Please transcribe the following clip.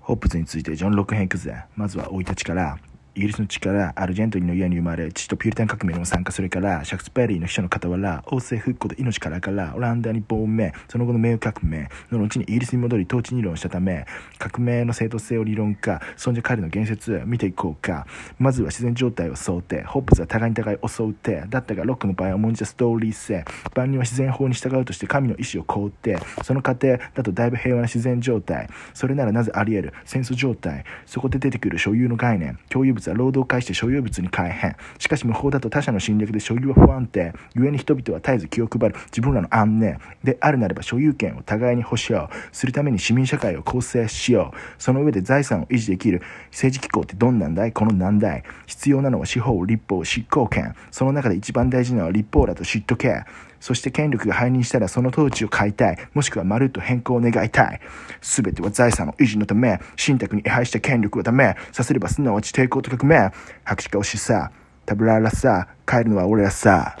ホップズについてジョン・ロック編いくぜ。まずは生い立ちから、イギリスの力、アルジェントニの家に生まれ、父とピューリタン革命にも参加するから、シャクスペリーの秘書の傍ら、王政復興で命からから、オランダに亡命、その後の名誉革命の後にイギリスに戻り統治理論したため、革命の正当性を理論化、そんじゃ彼の言説、見ていこうか。まずは自然状態を想定、ホップズは互いに互いを襲うて、だったがロックの場合は重んじたストーリー性、万人は自然法に従うとして神の意志を肯定、その過程だとだいぶ平和な自然状態、それならなぜあり得る？戦争状態、そこで出てくる所有の概念、共有物は労働を介して所有物に改変。しかし無法だと他者の侵略で所有は不安定。故に人々は絶えず気を配る自分らの安寧。であるならば所有権を互いに保障するために市民社会を構成しよう。その上で財産を維持できる政治機構ってどんなんだい？この難題。必要なのは司法、立法、執行権。その中で一番大事なのは立法だと知っとけ。そして権力が背任したらその統治を買いたい。もしくはまるっと変更を願いたい。すべては財産の維持のため、信託に違反した権力をため。させればすなわち抵抗と革命。白紙化をしさ。食べられさ。帰るのは俺らさ。